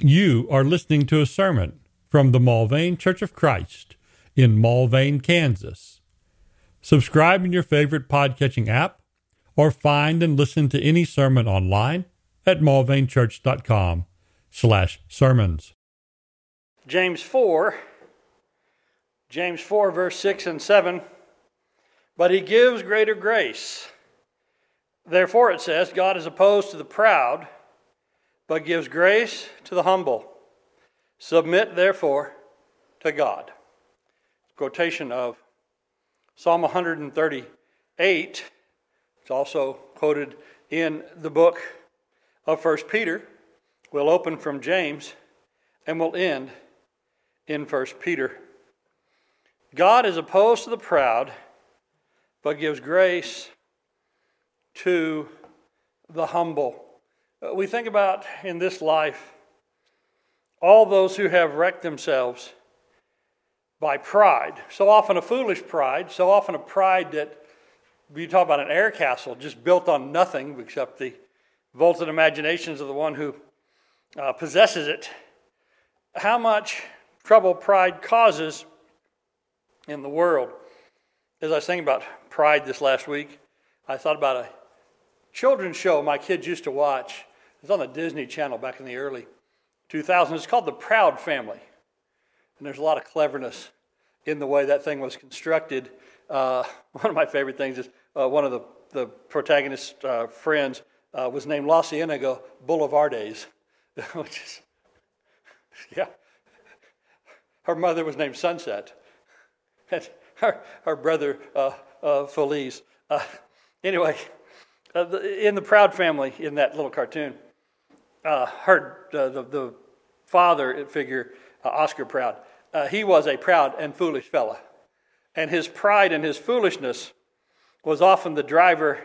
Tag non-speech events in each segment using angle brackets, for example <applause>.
You are listening to a sermon from the Mulvane Church of Christ in Mulvane, Kansas. Subscribe in your favorite podcatching app or find and listen to any sermon online at mulvanechurch.com slash sermons. James 4, James 4, verse 6 and 7. But he gives greater grace. Therefore, it says, God is opposed to the proud but gives grace to the humble. Submit, therefore, to God. Quotation of Psalm 138. It's also quoted in the book of 1 Peter. We'll open from James and we'll end in 1 Peter. God is opposed to the proud, but gives grace to the humble. Uh, we think about in this life all those who have wrecked themselves by pride. So often a foolish pride, so often a pride that you talk about an air castle just built on nothing except the vaulted imaginations of the one who uh, possesses it. How much trouble pride causes in the world. As I was thinking about pride this last week, I thought about a children's show my kids used to watch it's on the Disney Channel back in the early 2000s. It's called The Proud Family. And there's a lot of cleverness in the way that thing was constructed. Uh, <laughs> one of my favorite things is uh, one of the, the protagonist's uh, friends uh, was named La Cienega Boulevardez, <laughs> which is, <laughs> yeah. Her mother was named Sunset. And her, her brother, uh, uh, Feliz. anyway, in the Proud Family, in that little cartoon, uh, heard uh, the, the father figure, uh, Oscar Proud. Uh, he was a proud and foolish fellow. And his pride and his foolishness was often the driver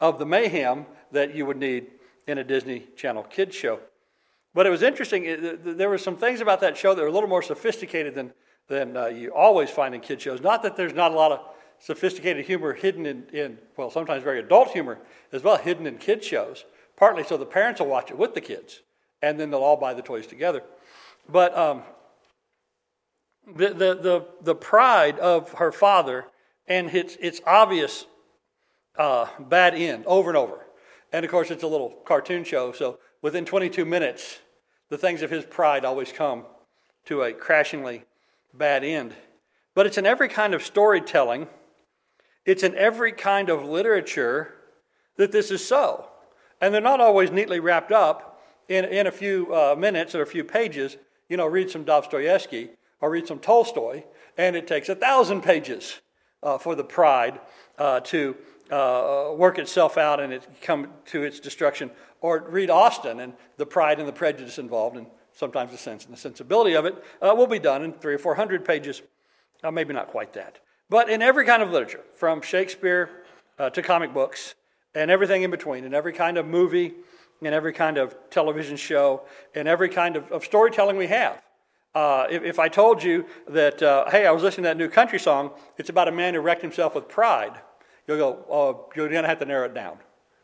of the mayhem that you would need in a Disney Channel kids show. But it was interesting. There were some things about that show that were a little more sophisticated than, than uh, you always find in kid shows. Not that there's not a lot of sophisticated humor hidden in, in, well, sometimes very adult humor as well, hidden in kid shows partly so the parents will watch it with the kids, and then they'll all buy the toys together. But um, the, the, the, the, pride of her father and its, its obvious uh, bad end over and over. And of course, it's a little cartoon show, so within 22 minutes, the things of his pride always come to a crashingly bad end. But it's in every kind of storytelling, it's in every kind of literature that this is so. And they're not always neatly wrapped up in, in a few uh, minutes or a few pages. You know, read some Dostoevsky or read some Tolstoy, and it takes a thousand pages uh, for the pride uh, to uh, work itself out and it come to its destruction. Or read Austen and the pride and the prejudice involved, and sometimes the sense and the sensibility of it uh, will be done in three or four hundred pages. Uh, maybe not quite that. But in every kind of literature, from Shakespeare to comic books, and everything in between, and every kind of movie, and every kind of television show, and every kind of, of storytelling we have. Uh, if, if, I told you that, uh, hey, I was listening to that new country song, it's about a man who wrecked himself with pride, you'll go, oh, you're going to have to narrow it down,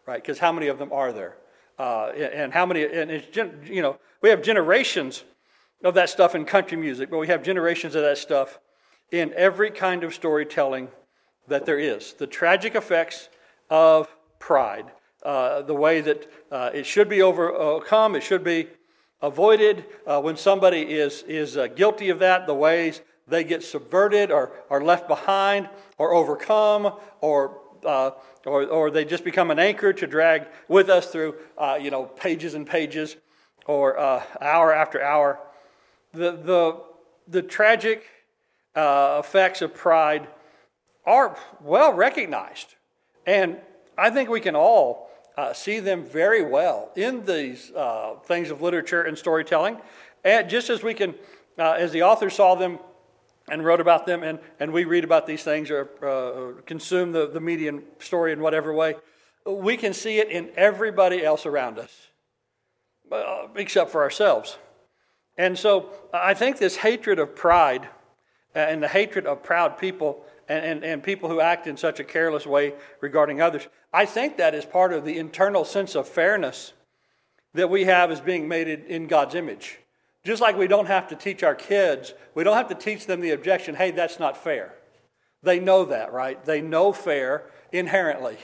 right? Because how many of them are there? Uh, and how many, and it's, you know, we have generations of that stuff in country music, but we have generations of that stuff in every kind of storytelling that there is. The tragic effects of pride, uh, the way that uh, it should be overcome, it should be avoided. Uh, when somebody is, is uh, guilty of that, the ways they get subverted or are left behind or overcome or uh, or, or they just become an anchor to drag with us through, uh, you know, pages and pages or hour after hour. The, the, the tragic effects of pride are well recognized. And I think we can all uh, see them very well in these uh, things of literature and storytelling. And just as we can, uh, as the author saw them and wrote about them, and, and we read about these things or uh, consume the, the media and story in whatever way, we can see it in everybody else around us, uh, except for ourselves. And so I think this hatred of pride uh, and the hatred of proud people and, and, and people who act in such a careless way regarding others. I think that is part of the internal sense of fairness that we have as being made in God's image. Just like we don't have to teach our kids, we don't have to teach them the objection, hey, that's not fair. They know that, right? They know fair inherently.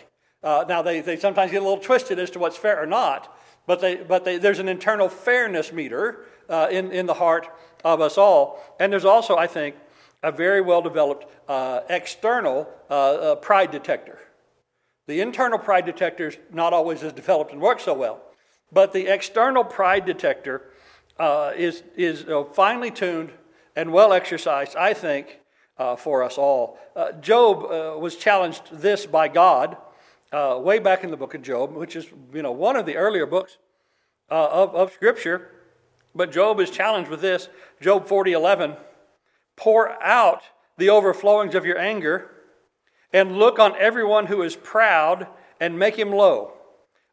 Uh, now, they, they sometimes get a little twisted as to what's fair or not, but, they, but they, there's an internal fairness meter uh, in, in the heart of us all. And there's also, I think, a very well developed uh, external uh, uh, pride detector. The internal pride detector is not always as developed and works so well, but the external pride detector uh, is, is finely tuned and well exercised, I think, for us all. Job was challenged this by God uh, way back in the book of Job, which is you know one of the earlier books uh, of, of Scripture. But Job is challenged with this. Job 40, 11. Pour out the overflowings of your anger and look on everyone who is proud and make him low.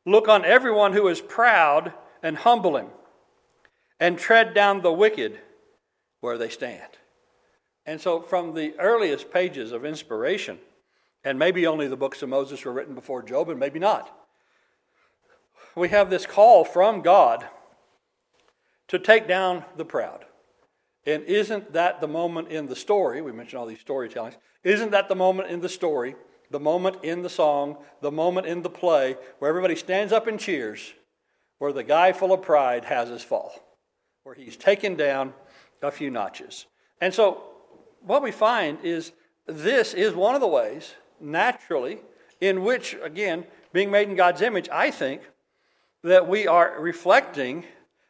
Look on everyone who is proud and humble him and tread down the wicked where they stand. And so, from the earliest pages of inspiration, and maybe only the books of Moses were written before Job, and maybe not. We have this call from God to take down the proud. And isn't that the moment in the story? We mentioned all these storytellings. Isn't that the moment in the story, the moment in the song, the moment in the play where everybody stands up and cheers, where the guy full of pride has his fall, where he's taken down a few notches? And so, what we find is this is one of the ways naturally, in which, again, being made in God's image, I think that we are reflecting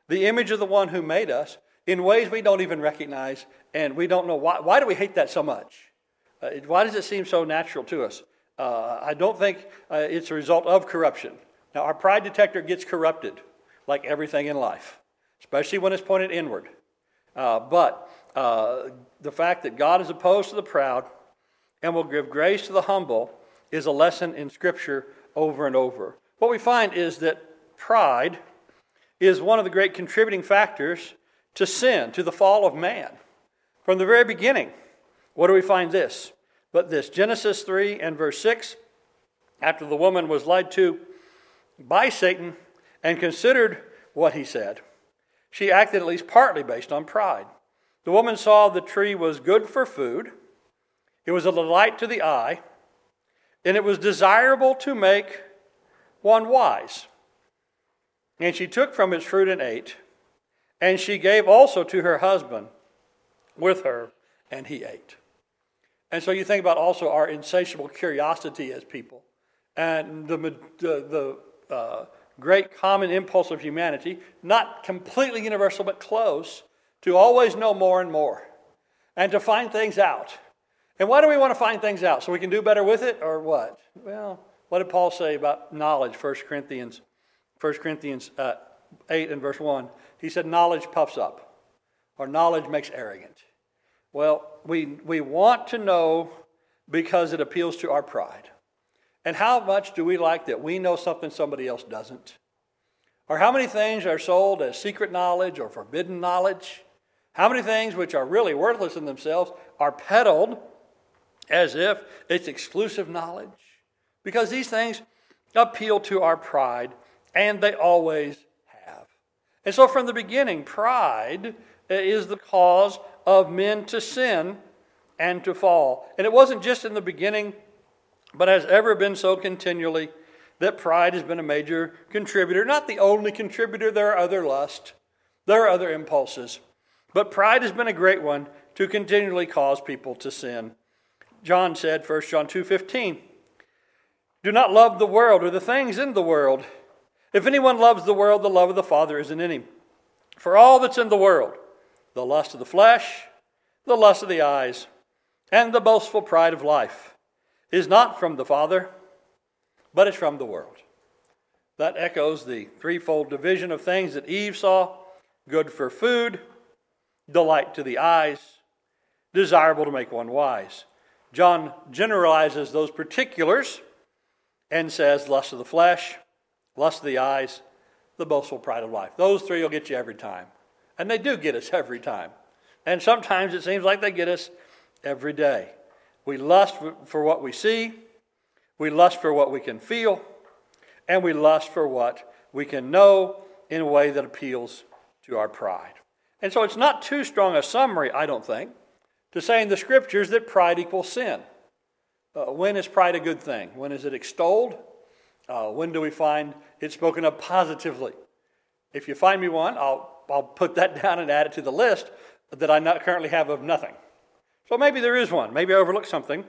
the image of the one who made us in ways we don't even recognize, and we don't know why. Why do we hate that so much? Uh, why does it seem so natural to us? Uh, I don't think uh, it's a result of corruption. Now, our pride detector gets corrupted, like everything in life, especially when it's pointed inward. Uh, but uh, the fact that God is opposed to the proud and will give grace to the humble is a lesson in Scripture over and over. What we find is that pride is one of the great contributing factors to sin, to the fall of man. From the very beginning, what do we find this? But this Genesis 3 and verse 6 after the woman was lied to by Satan and considered what he said, she acted at least partly based on pride. The woman saw the tree was good for food it was a delight to the eye, and it was desirable to make one wise. And she took from its fruit and ate, and she gave also to her husband with her, and he ate. And so you think about also our insatiable curiosity as people, and the, the, the uh, great common impulse of humanity, not completely universal but close, to always know more and more, and to find things out and why do we want to find things out? So we can do better with it or what? Well, what did Paul say about knowledge? 1 Corinthians, 1 Corinthians uh, 8 and verse 1. He said, Knowledge puffs up, or knowledge makes arrogant. Well, we, we want to know because it appeals to our pride. And how much do we like that we know something somebody else doesn't? Or how many things are sold as secret knowledge or forbidden knowledge? How many things which are really worthless in themselves are peddled as if it's exclusive knowledge. Because these things appeal to our pride, and they always. And so, from the beginning, pride uh, is the cause of men to sin and to fall. And it wasn't just in the beginning, but has ever been so continually that pride has been a major contributor. Not the only contributor, there are other lusts, there are other impulses. But pride has been a great one to continually cause people to sin. John said, 1 John 2:15, "Do not love the world or the things in the world. If anyone loves the world, the love of the Father isn't in him. For all that's in the world, the lust of the flesh, the lust of the eyes, and the boastful pride of life, is not from the Father, but is from the world." That echoes the threefold division of things that Eve saw good for food, delight to the eyes, desirable to make one wise. John generalizes those particulars and says lust of the flesh, lust of the eyes, the boastful pride of life. Those three will get you every time. And they do get us <laughs> every time. And sometimes it seems like they get us every day. We lust for what we see, we lust for what we can feel, and we lust for what we can know in a way that appeals to our pride. And so it's not too strong a summary, I don't think, to say in the scriptures that pride equals sin. Uh, when is pride a good thing? When is it extolled? Uh, when do we find it spoken of positively? If you find me one, I'll, I'll put that <laughs> down and add it to the list that I not currently have of nothing. So maybe there is one. Maybe I overlooked something.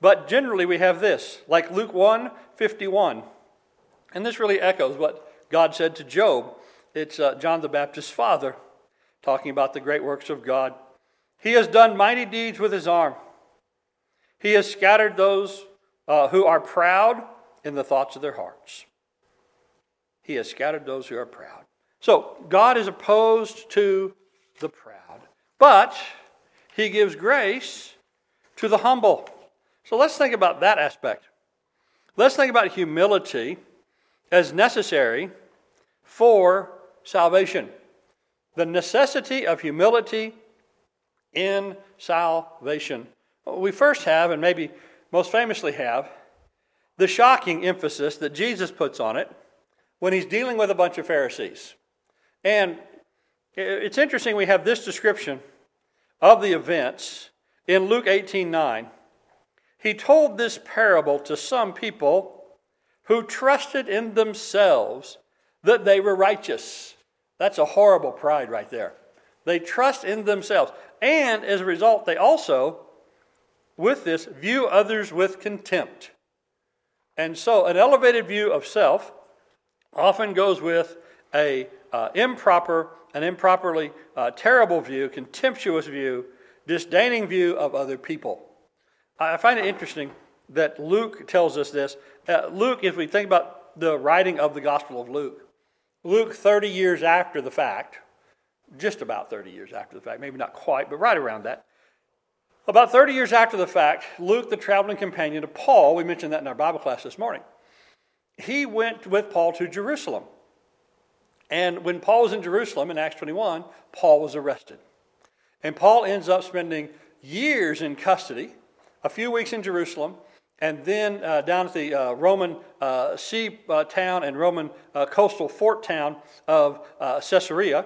But generally, we have this, like Luke 1 51. And this really echoes what God said to Job. It's uh, John the Baptist's father talking about the great works of God. He has done mighty deeds with his arm. He has scattered those uh, who are proud in the thoughts of their hearts. He has scattered those who are proud. So, God is opposed to the proud, but He gives grace to the humble. So, let's think about that aspect. Let's think about humility as necessary for salvation. The necessity of humility in salvation. We first have, and maybe most famously have, the shocking emphasis that Jesus puts on it when he's dealing with a bunch of Pharisees. And it's interesting we have this description of the events in Luke 18 9. He told this parable to some people who trusted in themselves that they were righteous. That's a horrible pride right there. They trust in themselves. And as a result, they also, with this, view others with contempt. And so, an elevated view of self often goes with a uh, improper, an improperly uh, terrible view, contemptuous view, disdaining view of other people. I find it interesting that Luke tells us this. Uh, Luke, if we think about the writing of the Gospel of Luke, Luke, 30 years after the fact, just about 30 years after the fact, maybe not quite, but right around that. About 30 years after the fact, Luke, the traveling companion of Paul, we mentioned that in our Bible class this morning, he went with Paul to Jerusalem. And when Paul was in Jerusalem in Acts 21, Paul was arrested. And Paul ends up spending years in custody, a few weeks in Jerusalem, and then uh, down at the uh, Roman uh, sea uh, town and Roman uh, coastal fort town of uh, Caesarea.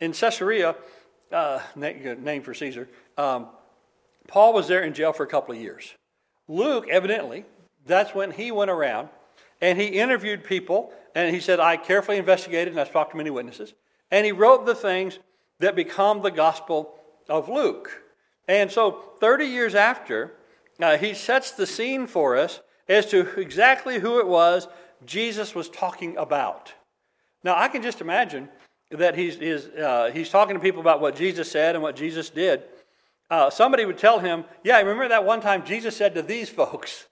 in Caesarea, name for Caesar, um, Paul was there in jail for a couple of years. Luke, evidently, that's when he went around and he interviewed people and he said, I carefully investigated and I spoke to many witnesses. And he wrote the things that become the Gospel of Luke. And so, 30 years after, uh, he sets the scene for us as to exactly who it was Jesus was talking about. Now, I can just imagine that he's, he's, uh, he's talking to people about what Jesus said and what Jesus did uh, somebody would tell him, Yeah, I remember that one time Jesus said to these <laughs> folks?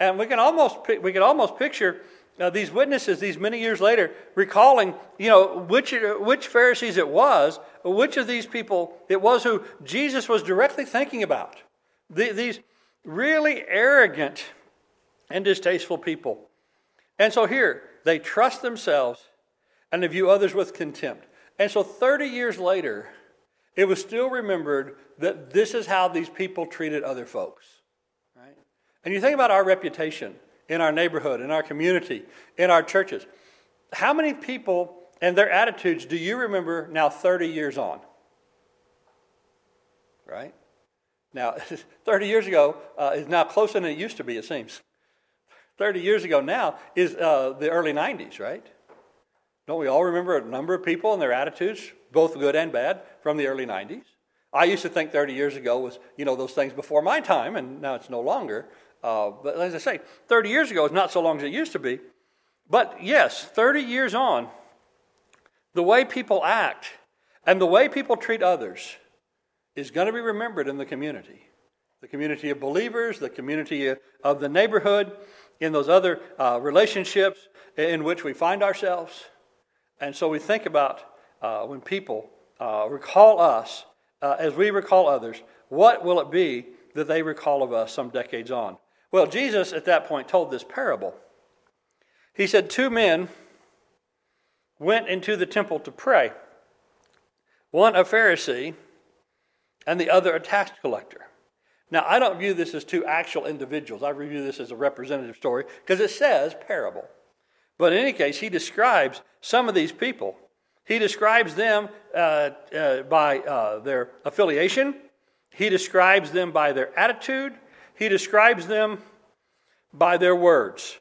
And we can almost, we can almost picture uh, these witnesses, these many years later, recalling, you know, which, which Pharisees it was, which of these people it was who Jesus was directly thinking about. The, these really arrogant and distasteful people. And so here, they trust themselves and to view others with contempt. And so 30 years later, it was still remembered that this is how these people treated other folks. Right? And you think about our reputation in our neighborhood, in our community, in our churches. How many people and their attitudes do you remember now 30 years on? Right? Now, <laughs> 30 years ago uh, is now closer than it used to be, it seems. 30 years ago now is uh, the early 90s, right? Don't we all remember a number of people and their attitudes, both good and bad, from the early 90s? I used to think 30 years ago was, you know, those things before my time, and now it's no longer. Uh, but as I say, 30 years ago is not so long as it used to be. But yes, 30 years on, the way people act and the way people treat others is going to be remembered in the community. The community of believers, the community of the neighborhood, in those other uh, relationships in which we find ourselves. And so we think about uh, when people uh, recall us uh, as we recall others, what will it be that they recall of us some decades on? Well, Jesus at that point told this parable. He said, Two men went into the temple to pray, one a Pharisee and the other a tax collector. Now, I don't view this as two actual individuals. I view this as a representative story because it says parable. But in any case, he describes some of these people He describes them uh, uh, by uh, their affiliation, he describes them by their attitude, he describes them by their words.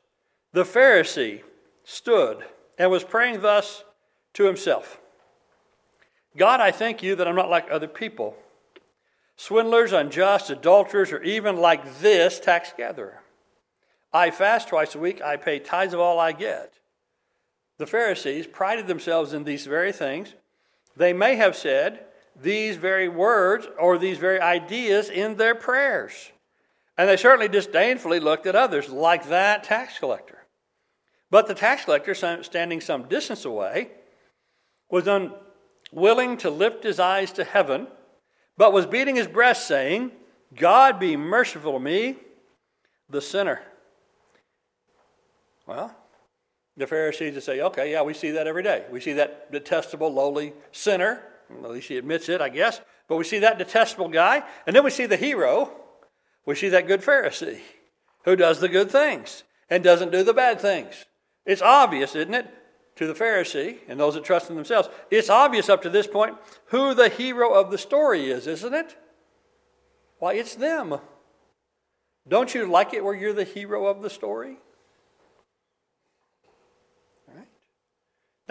The Pharisee stood and was praying thus to himself God, I thank you that I'm not like other people, swindlers, unjust, adulterers, or even like this tax gatherer. I fast twice a week, I pay tithes of all I get. The Pharisees prided themselves in these very things. They may have said these very words or these very ideas in their prayers. And they certainly disdainfully looked at others like that tax collector. But the tax collector, standing some distance away, was unwilling to lift his eyes to heaven, but was beating his breast, saying, God be merciful to me, the sinner. Well, the Pharisees would say, okay, yeah, we see that every day. We see that detestable, lowly sinner. At least he admits it, I guess. But we see that detestable guy. And then we see the hero. We see that good Pharisee who does the good things and doesn't do the bad things. It's obvious, isn't it, to the Pharisee and those that trust in themselves? It's obvious up to this point who the hero of the story is, isn't it? Why, it's them. Don't you like it where you're the hero of the story?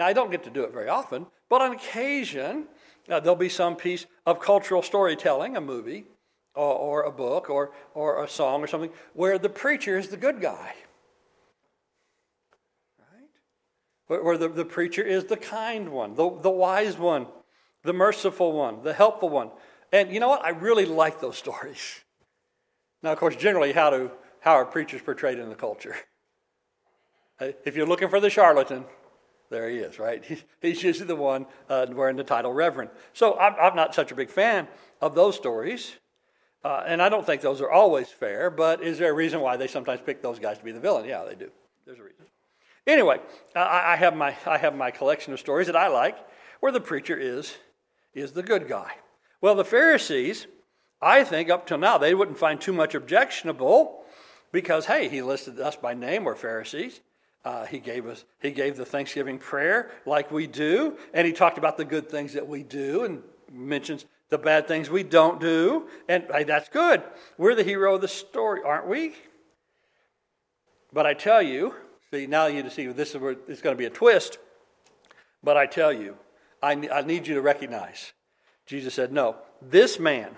Now, I don't get to do it very often, but on occasion, uh, there'll be some piece of cultural storytelling, a movie, or, or a book, or, or a song, or something, where the preacher is the good guy. where the, the preacher is the kind one, the, the wise one, the merciful one, the helpful one. And you know what? I really like those stories. Now, of course, generally, how, do, how are preachers portrayed in the culture? <laughs> If you're looking for the charlatan, there he is, right? <laughs> He's usually the one uh, wearing the title Reverend. So I'm, I'm, not such a big fan of those stories. Uh, and I don't think those are always fair, but is there a reason why they sometimes pick those guys to be the villain? Yeah, they do. There's a reason. Anyway, I, I, have my, I have my collection of stories that I like where the preacher is, is the good guy. Well, the Pharisees, I think up till now, they wouldn't find too much objectionable because, hey, he listed us by name, we're Pharisees. Uh, he gave us he gave the Thanksgiving prayer like we do, and he talked about the good things that we do and mentions the bad things we don't do, and hey, that's good. We're the hero of the story, aren't we? But I tell you, See, now you see this is where it's going to be a twist. But I tell you, I, I need you to recognize. Jesus said, No, this man,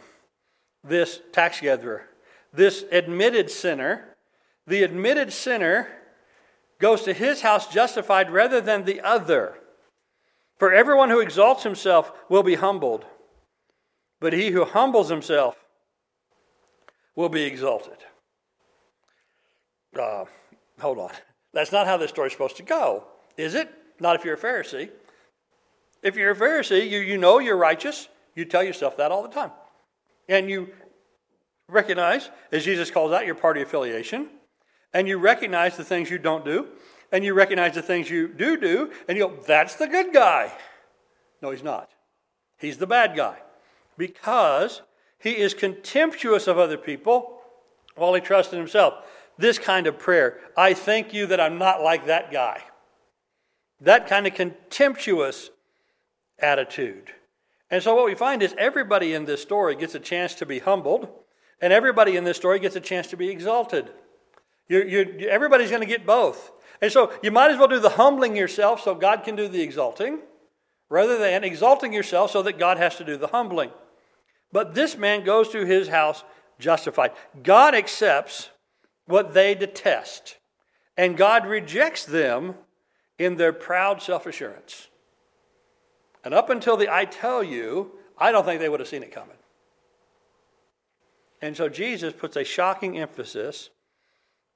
this tax gatherer, this admitted sinner, the admitted sinner goes to his house justified rather than the other. For everyone who exalts himself will be humbled, but he who humbles himself will be exalted. Uh, hold on. That's not how this story's supposed to go, is it? Not if you're a Pharisee. If you're a Pharisee, you, you know you're righteous. You tell yourself that all the time. And you recognize, as Jesus calls out, your party affiliation. And you recognize the things you don't do. And you recognize the things you do do. And you go, that's the good guy. No, he's not. He's the bad guy. Because he is contemptuous of other people while he trusts in himself this kind of prayer I thank you that I'm not like that guy. That kind of contemptuous attitude. And so, what we find is everybody in this story gets a chance to be humbled, and everybody in this story gets a chance to be exalted. You're, you're, everybody's going to get both. And so, you might as well do the humbling yourself so God can do the exalting, rather than exalting yourself so that God has to do the humbling. But this man goes to his house justified. God accepts what they detest. And God rejects them in their proud self assurance. And up until the I tell you, I don't think they would have seen it coming. And so Jesus puts a shocking emphasis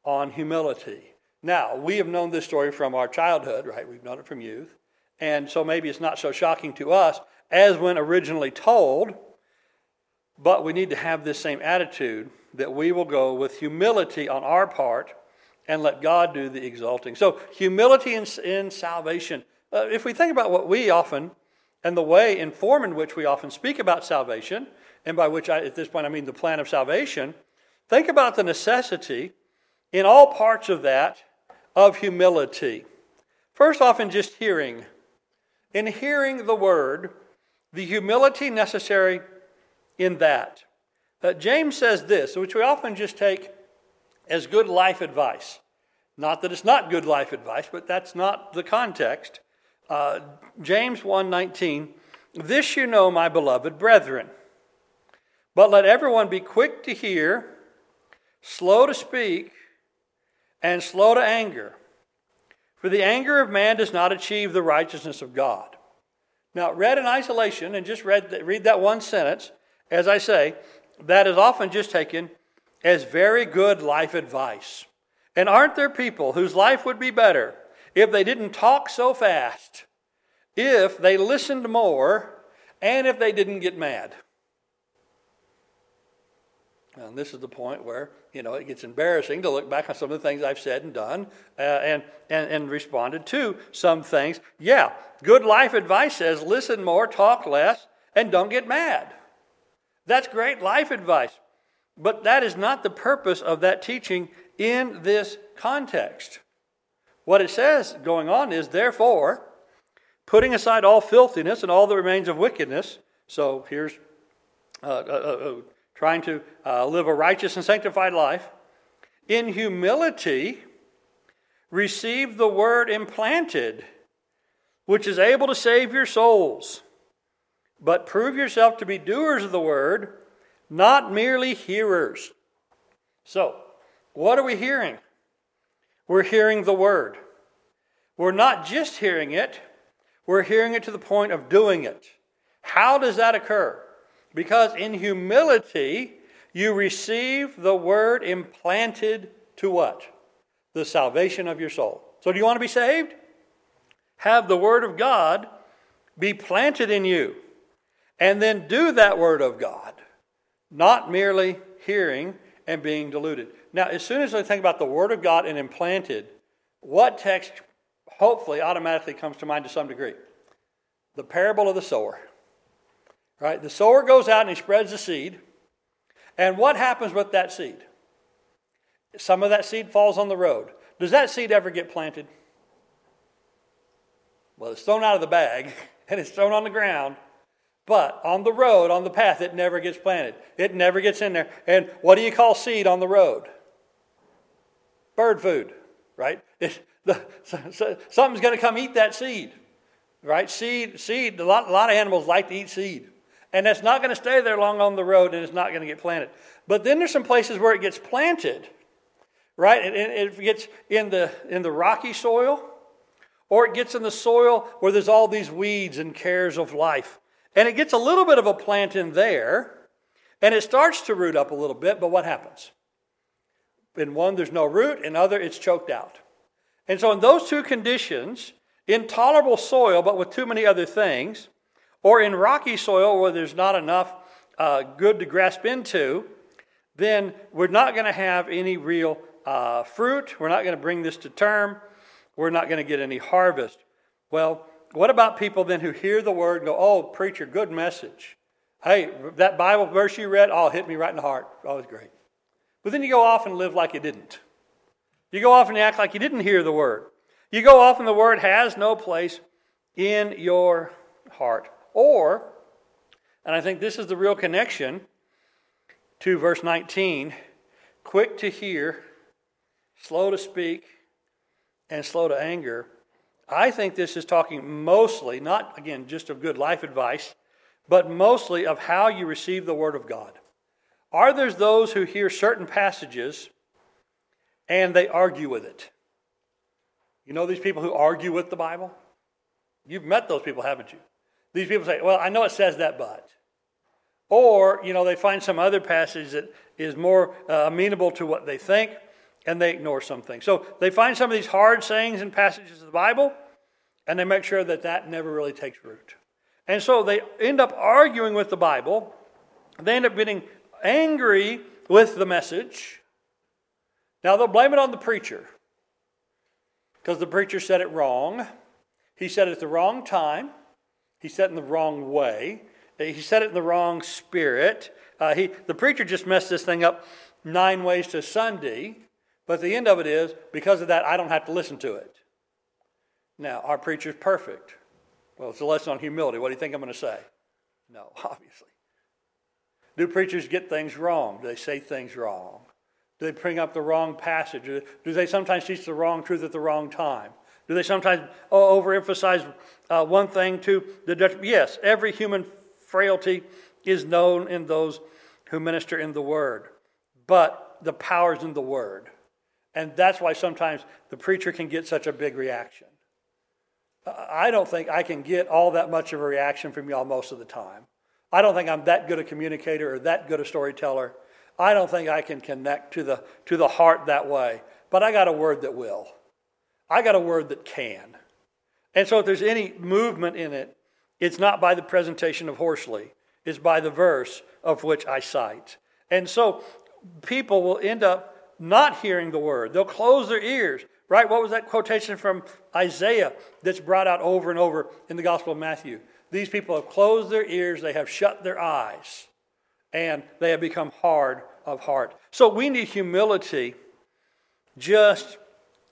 on humility. Now, we have known this story from our childhood, right? We've known it from youth. And so maybe it's not so shocking to us as when originally told, but we need to have this same attitude that we will go with humility on our part and let God do the exalting. So, humility in, in salvation. Uh, if we think about what we often, and the way in form in which we often speak about salvation, and by which I, at this point I mean the plan of salvation, think about the necessity in all parts of that of humility. First off, in just hearing, in hearing the word, the humility necessary in that. Uh, James says this, which we often just take as good life advice. Not that it's not good life advice, but that's not the context. Uh, James 1:19, "This you know, my beloved brethren, but let everyone be quick to hear, slow to speak, and slow to anger. For the anger of man does not achieve the righteousness of God." Now, read in isolation and just read, read that one sentence, as I say, that is often just taken as very good life advice. And aren't there people whose life would be better if they didn't talk so fast, if they listened more, and if they didn't get mad? And this is the point where, you know, it gets embarrassing to look back on some of the things I've said and done uh, and, and, and responded to some things. Yeah, good life advice says listen more, talk less, and don't get mad. That's great life advice. But that is not the purpose of that teaching in this context. What it says going on is, therefore, putting aside all filthiness and all the remains of wickedness. So here's uh, uh, uh, uh trying to uh, live a righteous and sanctified life. In humility, receive the word implanted, which is able to save your souls. But prove yourself to be doers of the word, not merely hearers. So, what are we hearing? We're hearing the word. We're not just hearing it, we're hearing it to the point of doing it. How does that occur? Because in humility, you receive the word implanted to what? The salvation of your soul. So, do you want to be saved? Have the word of God be planted in you, and then do that word of God, not merely hearing and being deluded. Now, as soon as I think about the Word of God and implanted, what text hopefully automatically comes to mind to some degree? The parable of the sower. Right? The sower goes out and he spreads the seed. And what happens with that seed? Some of that seed falls on the road. Does that seed ever get planted? Well, it's thrown out of the bag <laughs> and it's thrown on the ground. But on the road, on the path, it never gets planted. It never gets in there. And what do you call seed on the road? Bird food, right? <laughs> It, the, <laughs> so, so, something's going to come eat that seed, right? Seed, seed. A lot, a lot of animals like to eat seed, and that's not going to stay there long on the road, and it's not going to get planted. But then there's some places where it gets planted, right? And it, it gets in the in the rocky soil, or it gets in the soil where there's all these weeds and cares of life. And it gets a little bit of a plant in there, and it starts to root up a little bit, but what happens? In one, there's no root, in other, it's choked out. And so, in those two conditions, intolerable soil, but with too many other things, or in rocky soil where there's not enough uh, good to grasp into, then we're not going to have any real uh, fruit. We're not going to bring this to term. We're not going to get any harvest. Well, what about people then who hear the word and go, oh, preacher, good message. Hey, that Bible verse you read, oh, hit me right in the heart. Oh, it was great. But then you go off and live like you didn't. You go off and act like you didn't hear the word. You go off and the word has no place in your heart. Or, and I think this is the real connection to verse 19 quick to hear, slow to speak, and slow to anger I think this is talking mostly, not again just of good life advice, but mostly of how you receive the Word of God. Are there those who hear certain passages and they argue with it? You know these people who argue with the Bible? You've met those people, haven't you? These people say, Well, I know it says that, but. Or, you know, they find some other passage that is more uh, amenable to what they think, and they ignore something. So they find some of these hard sayings and passages of the Bible, and they make sure that that never really takes root. And so they end up arguing with the Bible. They end up getting angry with the message. Now they'll blame it on the preacher because the preacher said it wrong. He said it at the wrong time. He said it in the wrong way. He said it in the wrong spirit. Uh, he, the preacher just messed this thing up nine ways to Sunday. But the end of it is, because of that, I don't have to listen to it. Now, our preacher's perfect. Well, it's a lesson on humility. What do you think I'm going to say? No, <laughs> obviously. Do preachers get things wrong? Do they say things wrong? Do they bring up the wrong passage? Do they sometimes teach the wrong truth at the wrong time? Do they sometimes overemphasize uh, one thing to the detriment? Yes, every human frailty is known in those who minister in the Word, but the power's in the Word. And that's why sometimes the preacher can get such a big reaction. I don't think I can get all that much of a reaction from y'all most of the time. I don't think I'm that good a communicator or that good a storyteller. I don't think I can connect to the, to the heart that way. But I got a word that will. I got a word that can. And so if there's any movement in it, it's not by the presentation of Horsley, it's by the verse of which I cite. And so people will end up not hearing the word. They'll close their ears, right? What was that quotation from Isaiah that's brought out over and over in the Gospel of Matthew? These people have closed their ears, they have shut their eyes, and they have become hard of heart. So we need humility just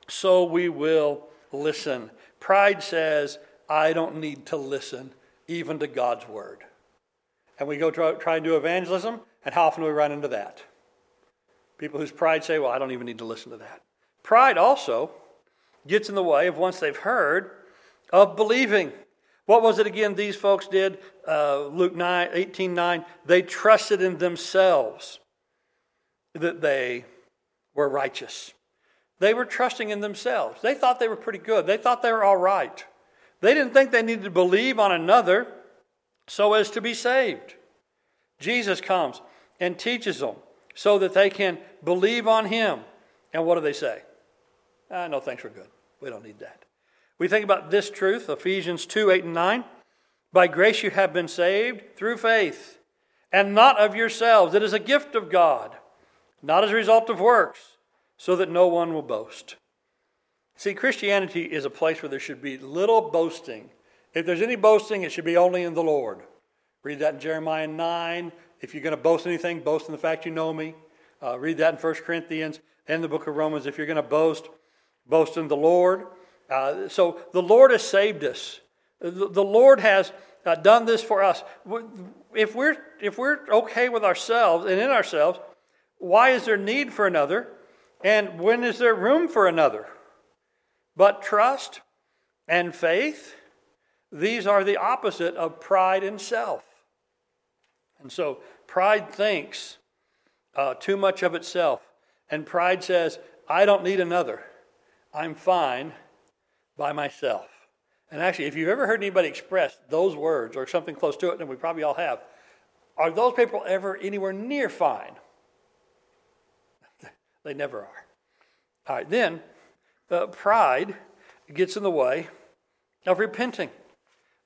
so we will listen. Pride says, I don't need to listen even to God's word. And we go try, and do evangelism, and how often do we run into that? People whose pride say, Well, I don't even need to listen to that. Pride also gets in the way of once they've heard of believing. What was it again these folks did? Uh, Luke 9, 18 9. They trusted in themselves that they were righteous. They were trusting in themselves. They thought they were pretty good. They thought they were all right. They didn't think they needed to believe on another so as to be saved. Jesus comes and teaches them so that they can believe on him. And what do they say? Ah, no, thanks, we're good. We don't need that. We think about this truth, Ephesians 2 8 and 9. By grace you have been saved through faith, and not of yourselves. It is a gift of God, not as a result of works so that no one will boast. See, Christianity is a place where there should be little boasting. If there's any boasting, it should be only in the Lord. Read that in Jeremiah 9. If you're going to boast anything, boast in the fact you know me. Uh, read that in 1 Corinthians and the book of Romans. If you're going to boast, boast in the Lord. Uh, so the Lord has saved us. The, Lord has uh, done this for us. If we're, if we're okay with ourselves and in ourselves, why is there need for another? And when is there room for another? But trust and faith, these are the opposite of pride and self. And so pride thinks uh, too much of itself. And pride says, I don't need another. I'm fine by myself. And actually, if you've ever heard anybody express those words or something close to it, and we probably all have, are those people ever anywhere near fine? They never are. All right, then uh, pride gets in the way of repenting.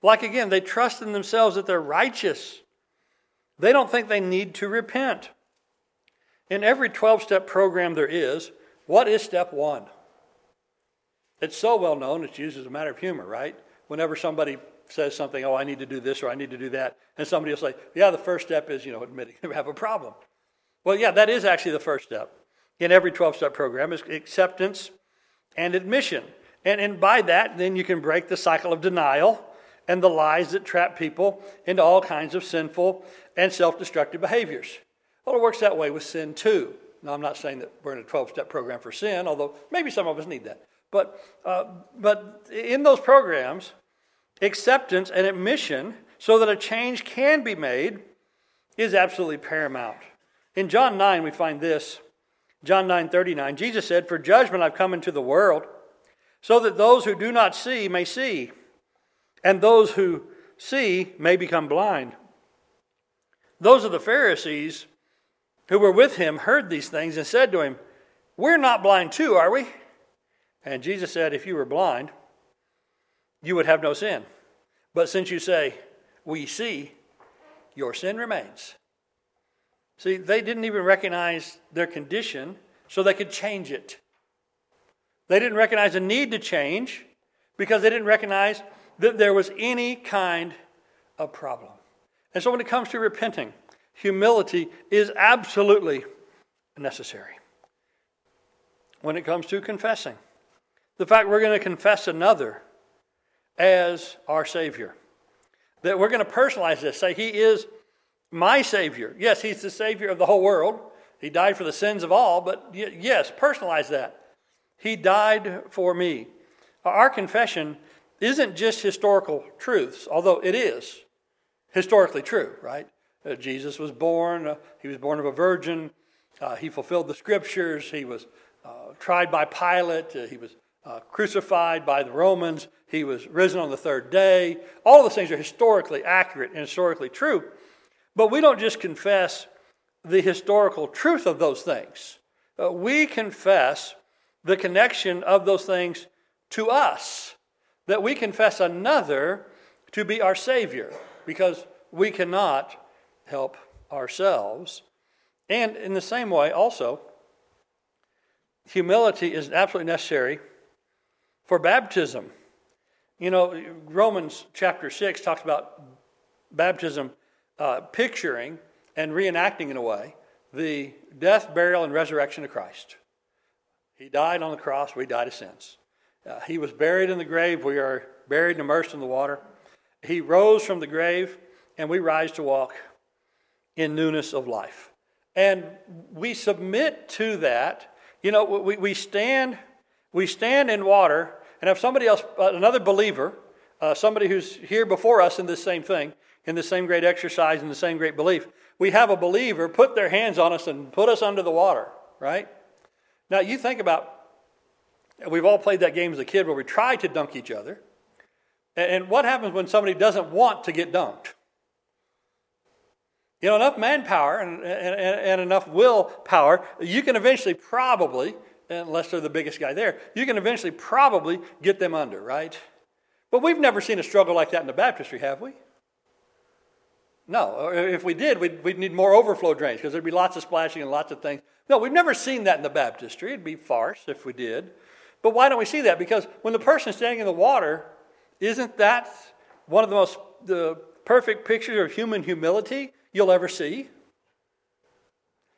Like again, they trust in themselves that they're righteous. They don't think they need to repent. In every 12 step program there is, what is step one? It's so well known, it's used as a matter of humor, right? Whenever somebody says something, oh, I need to do this or I need to do that, and somebody will say, yeah, the first step is, you know, admitting we have a problem. Well, yeah, that is actually the first step in every 12 step program is acceptance and admission. And, and by that, then you can break the cycle of denial and the lies that trap people into all kinds of sinful and self destructive behaviors. Well, it works that way with sin too. Now, I'm not saying that we're in a 12 step program for sin, although maybe some of us need that. But, uh, but in those programs, acceptance and admission so that a change can be made is absolutely paramount. In John 9, we find this John 9 39, Jesus said, For judgment I've come into the world, so that those who do not see may see, and those who see may become blind. Those of the Pharisees who were with him heard these things and said to him, We're not blind too, are we? And Jesus said, If you were blind, you would have no sin. But since you say, We see, your sin remains. See, they didn't even recognize their condition so they could change it. They didn't recognize a need to change because they didn't recognize that there was any kind of problem. And so when it comes to repenting, humility is absolutely necessary. When it comes to confessing, the fact we're going to confess another as our Savior. That we're going to personalize this, say, He is my Savior. Yes, He's the Savior of the whole world. He died for the sins of all, but yes, personalize that. He died for me. Our confession isn't just historical truths, although it is historically true, right? Uh, Jesus was born, uh, he was born of a virgin, uh, he fulfilled the scriptures, he was uh, tried by Pilate, uh, he was uh, crucified by the Romans, he was risen on the third day. All of those things are historically accurate and historically true. But we don't just confess the historical truth of those things, uh, we confess the connection of those things to us, that we confess another to be our Savior, because we cannot help ourselves. And in the same way, also, humility is absolutely necessary for baptism. You know, Romans chapter 6 talks about baptism uh, picturing and reenacting, in a way, the death, burial, and resurrection of Christ. He died on the cross, we died of sins. Uh, he was buried in the grave, we are buried and immersed in the water. He rose from the grave, and we rise to walk in newness of life. And we submit to that. You know, we, we stand we stand in water, and if somebody else, uh, another believer, uh, somebody who's here before us in this same thing, in the same great exercise, and the same great belief, we have a believer put their hands on us and put us under the water, right? Now, you think about, we've all played that game as a kid where we try to dunk each other. And what happens when somebody doesn't want to get dunked? You know, enough manpower and, and, and enough willpower, you can eventually probably, unless they're the biggest guy there, you can eventually probably get them under, right? But we've never seen a struggle like that in the baptistry, have we? No. Uh, if we did, we'd, we'd need more overflow drains because there'd be lots of splashing and lots of things. No, we've never seen that in the baptistry. It'd be farce if we did. But why don't we see that? Because when the person standing in the water, isn't that one of the most the perfect pictures of human humility you'll ever see?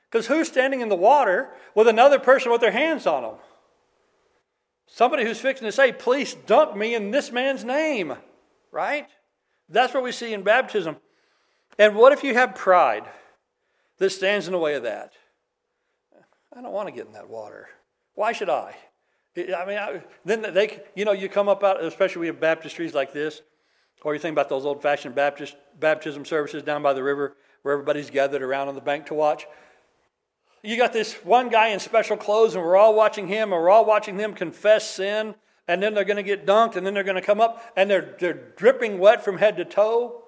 Because who's standing in the water with another person with their hands on them? Somebody who's fixing to say, Please dunk me in this man's name, right? That's what we see in baptism. And what if you have pride that stands in the way of that? I don't want to get in that water. Why should I? I mean, I, then they, you know, you come up out, especially we have baptistries like this, or you think about those old fashioned Baptist baptism services down by the river where everybody's gathered around on the bank to watch. You got this one guy in special clothes, and we're all watching him, and we're all watching them confess sin, and then they're going to get dunked, and then they're going to come up, and they're, they're dripping wet from head to toe.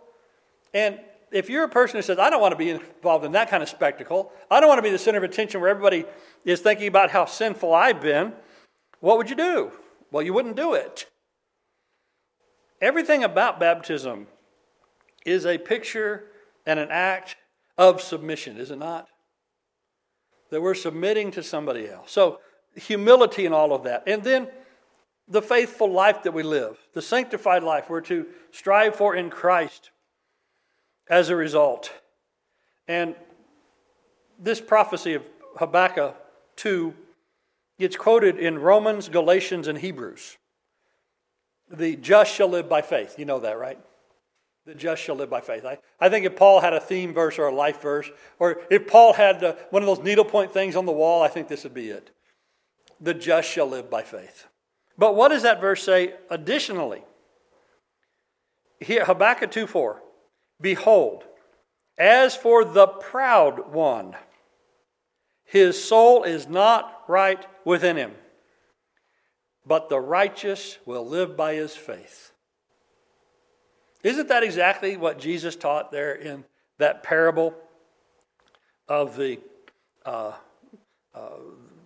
And if you're a person who says, I don't want to be involved in that kind of spectacle, I don't want to be the center of attention where everybody is thinking about how sinful I've been, what would you do? Well, you wouldn't do it. Everything about baptism is a picture and an act of submission, is it not? That we're submitting to somebody else. So, humility and all of that. And then the faithful life that we live, the sanctified life we're to strive for in Christ as a result. And this prophecy of Habakkuk 2 gets quoted in Romans, Galatians, and Hebrews. The just shall live by faith. You know that, right? The just shall live by faith. I, I think if Paul had a theme verse or a life verse, or if Paul had one of those needlepoint things on the wall, I think this would be it. The just shall live by faith. But what does that verse say additionally? Here, Habakkuk 2 4. Behold, as for the proud one, his soul is not right within him, but the righteous will live by his faith. Isn't that exactly what Jesus taught there in that parable of the, uh, uh,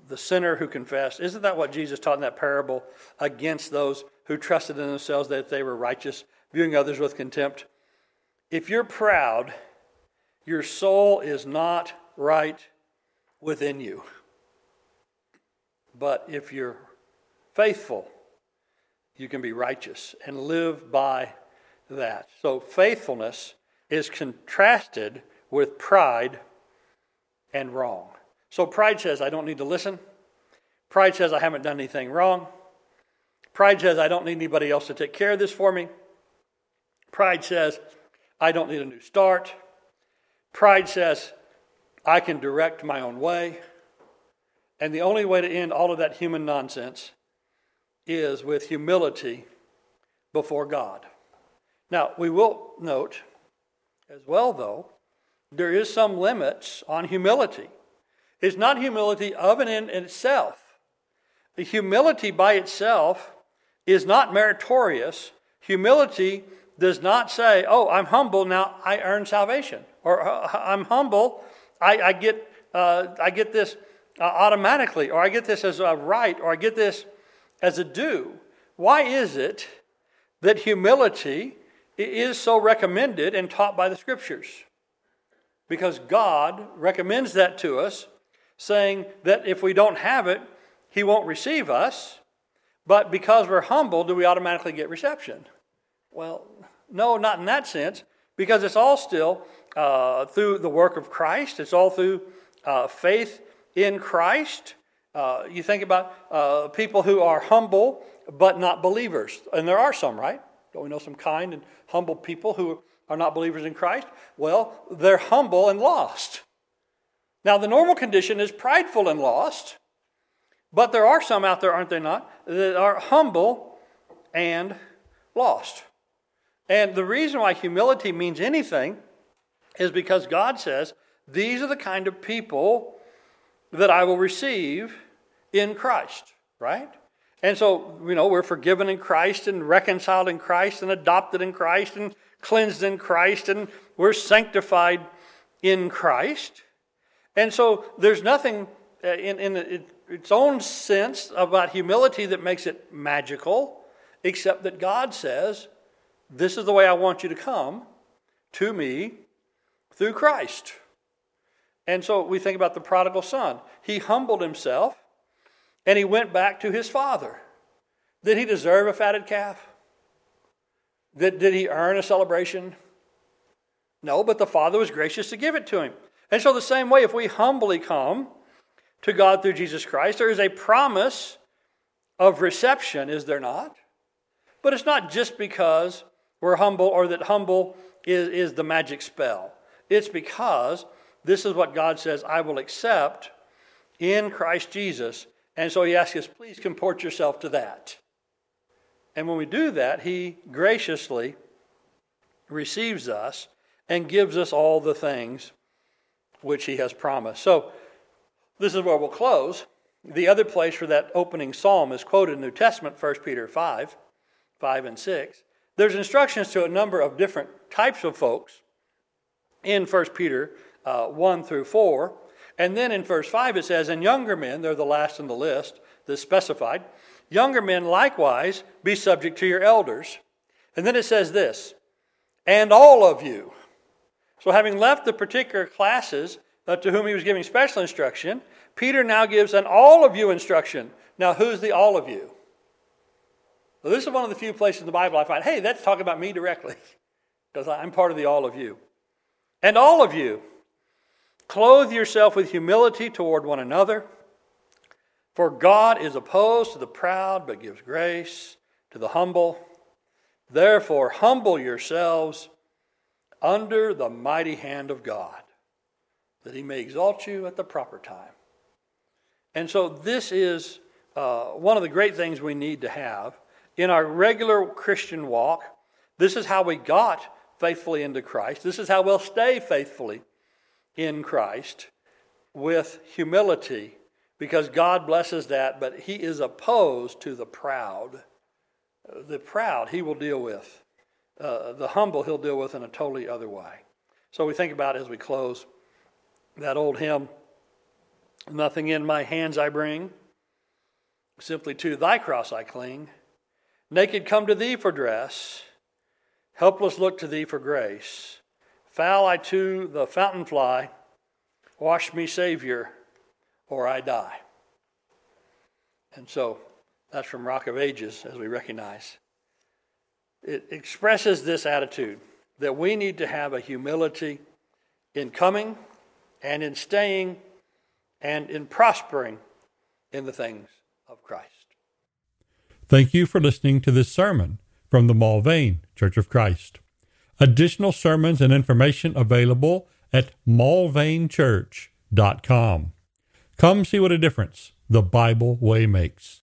the sinner who confessed? Isn't that what Jesus taught in that parable against those who trusted in themselves that they were righteous, viewing others with contempt? If you're proud, your soul is not right within you. But if you're faithful, you can be righteous and live by that. So faithfulness is contrasted with pride and wrong. So pride says, I don't need to listen. Pride says, I haven't done anything wrong. Pride says, I don't need anybody else to take care of this for me. Pride says, I don't need a new start. Pride says, I can direct my own way. And the only way to end all of that human nonsense is with humility before God. Now, we will note as well, though, there is some limits on humility. It's not humility of and in itself. The humility by itself is not meritorious. Humility does not say, oh, I'm humble, now I earn salvation. Or uh, I'm humble, I, I get, uh, I get this uh, automatically, or I get this as a right, or I get this as a due. Why is it that humility is so recommended and taught by the scriptures? Because God recommends that to us, saying that if we don't have it, He won't receive us. But because we're humble, do we automatically get reception? Well, no, not in that sense, because it's all still uh, through the work of Christ, it's all through uh, faith in Christ. Uh, you think about uh, people who are humble but not believers, and there are some, right? Don't we know some kind and humble people who are not believers in Christ? Well, they're humble and lost. Now, the normal condition is prideful and lost, but there are some out there, aren't they not, that are humble and lost. And the reason why humility means anything is because God says, These are the kind of people that I will receive in Christ, right? And so, you know, we're forgiven in Christ and reconciled in Christ and adopted in Christ and cleansed in Christ and we're sanctified in Christ. And so there's nothing uh, in, in its own sense about humility that makes it magical, except that God says, This is the way I want you to come to me through Christ. And so we think about the prodigal son. He humbled himself and he went back to his father. Did he deserve a fatted calf? Did, did he earn a celebration? No, but the father was gracious to give it to him. And so, the same way, if we humbly come to God through Jesus Christ, there is a promise of reception, is there not? But it's not just because we're humble or that humble is, is the magic spell. It's because this is what God says I will accept in Christ Jesus. And so he asks us, please comport yourself to that. And when we do that, he graciously receives us and gives us all the things which he has promised. So this is where we'll close. The other place for that opening psalm is quoted in the New Testament, 1 Peter 5, 5 and 6. There's instructions to a number of different types of folks in 1 Peter uh, 1 through 4. And then in verse 5 it says, And younger men, they're the last in the list that's specified, younger men likewise be subject to your elders. And then it says this, and all of you. So having left the particular classes uh, to whom he was giving special instruction, Peter now gives an all of you instruction. Now, who's the all of you? Well, this is one of the few places in the Bible I find, hey, that's talking about me directly, <laughs> because I'm part of the all of you. And all of you, clothe yourself with humility toward one another. For God is opposed to the proud, but gives grace to the humble. Therefore, humble yourselves under the mighty hand of God, that he may exalt you at the proper time. And so, this is uh, one of the great things we need to have in our regular Christian walk. This is how we got faithfully into Christ. This is how we'll stay faithfully in Christ with humility because God blesses that, but He is opposed to the proud. The proud He will deal with, uh, the humble He'll deal with in a totally other way. So we think about as we close that old hymn Nothing in my hands I bring, simply to thy cross I cling. Naked come to thee for dress Helpless look to thee for grace. Foul I to the fountain fly. Wash me, Savior, or I die. And so that's from Rock of Ages, as we recognize. It expresses this attitude that we need to have a humility in coming and in staying and in prospering in the things of Christ. Thank you for listening to this sermon from the Mulvane Church of Christ. Additional sermons and information available at mulvanechurch.com. Come see what a difference the Bible way makes.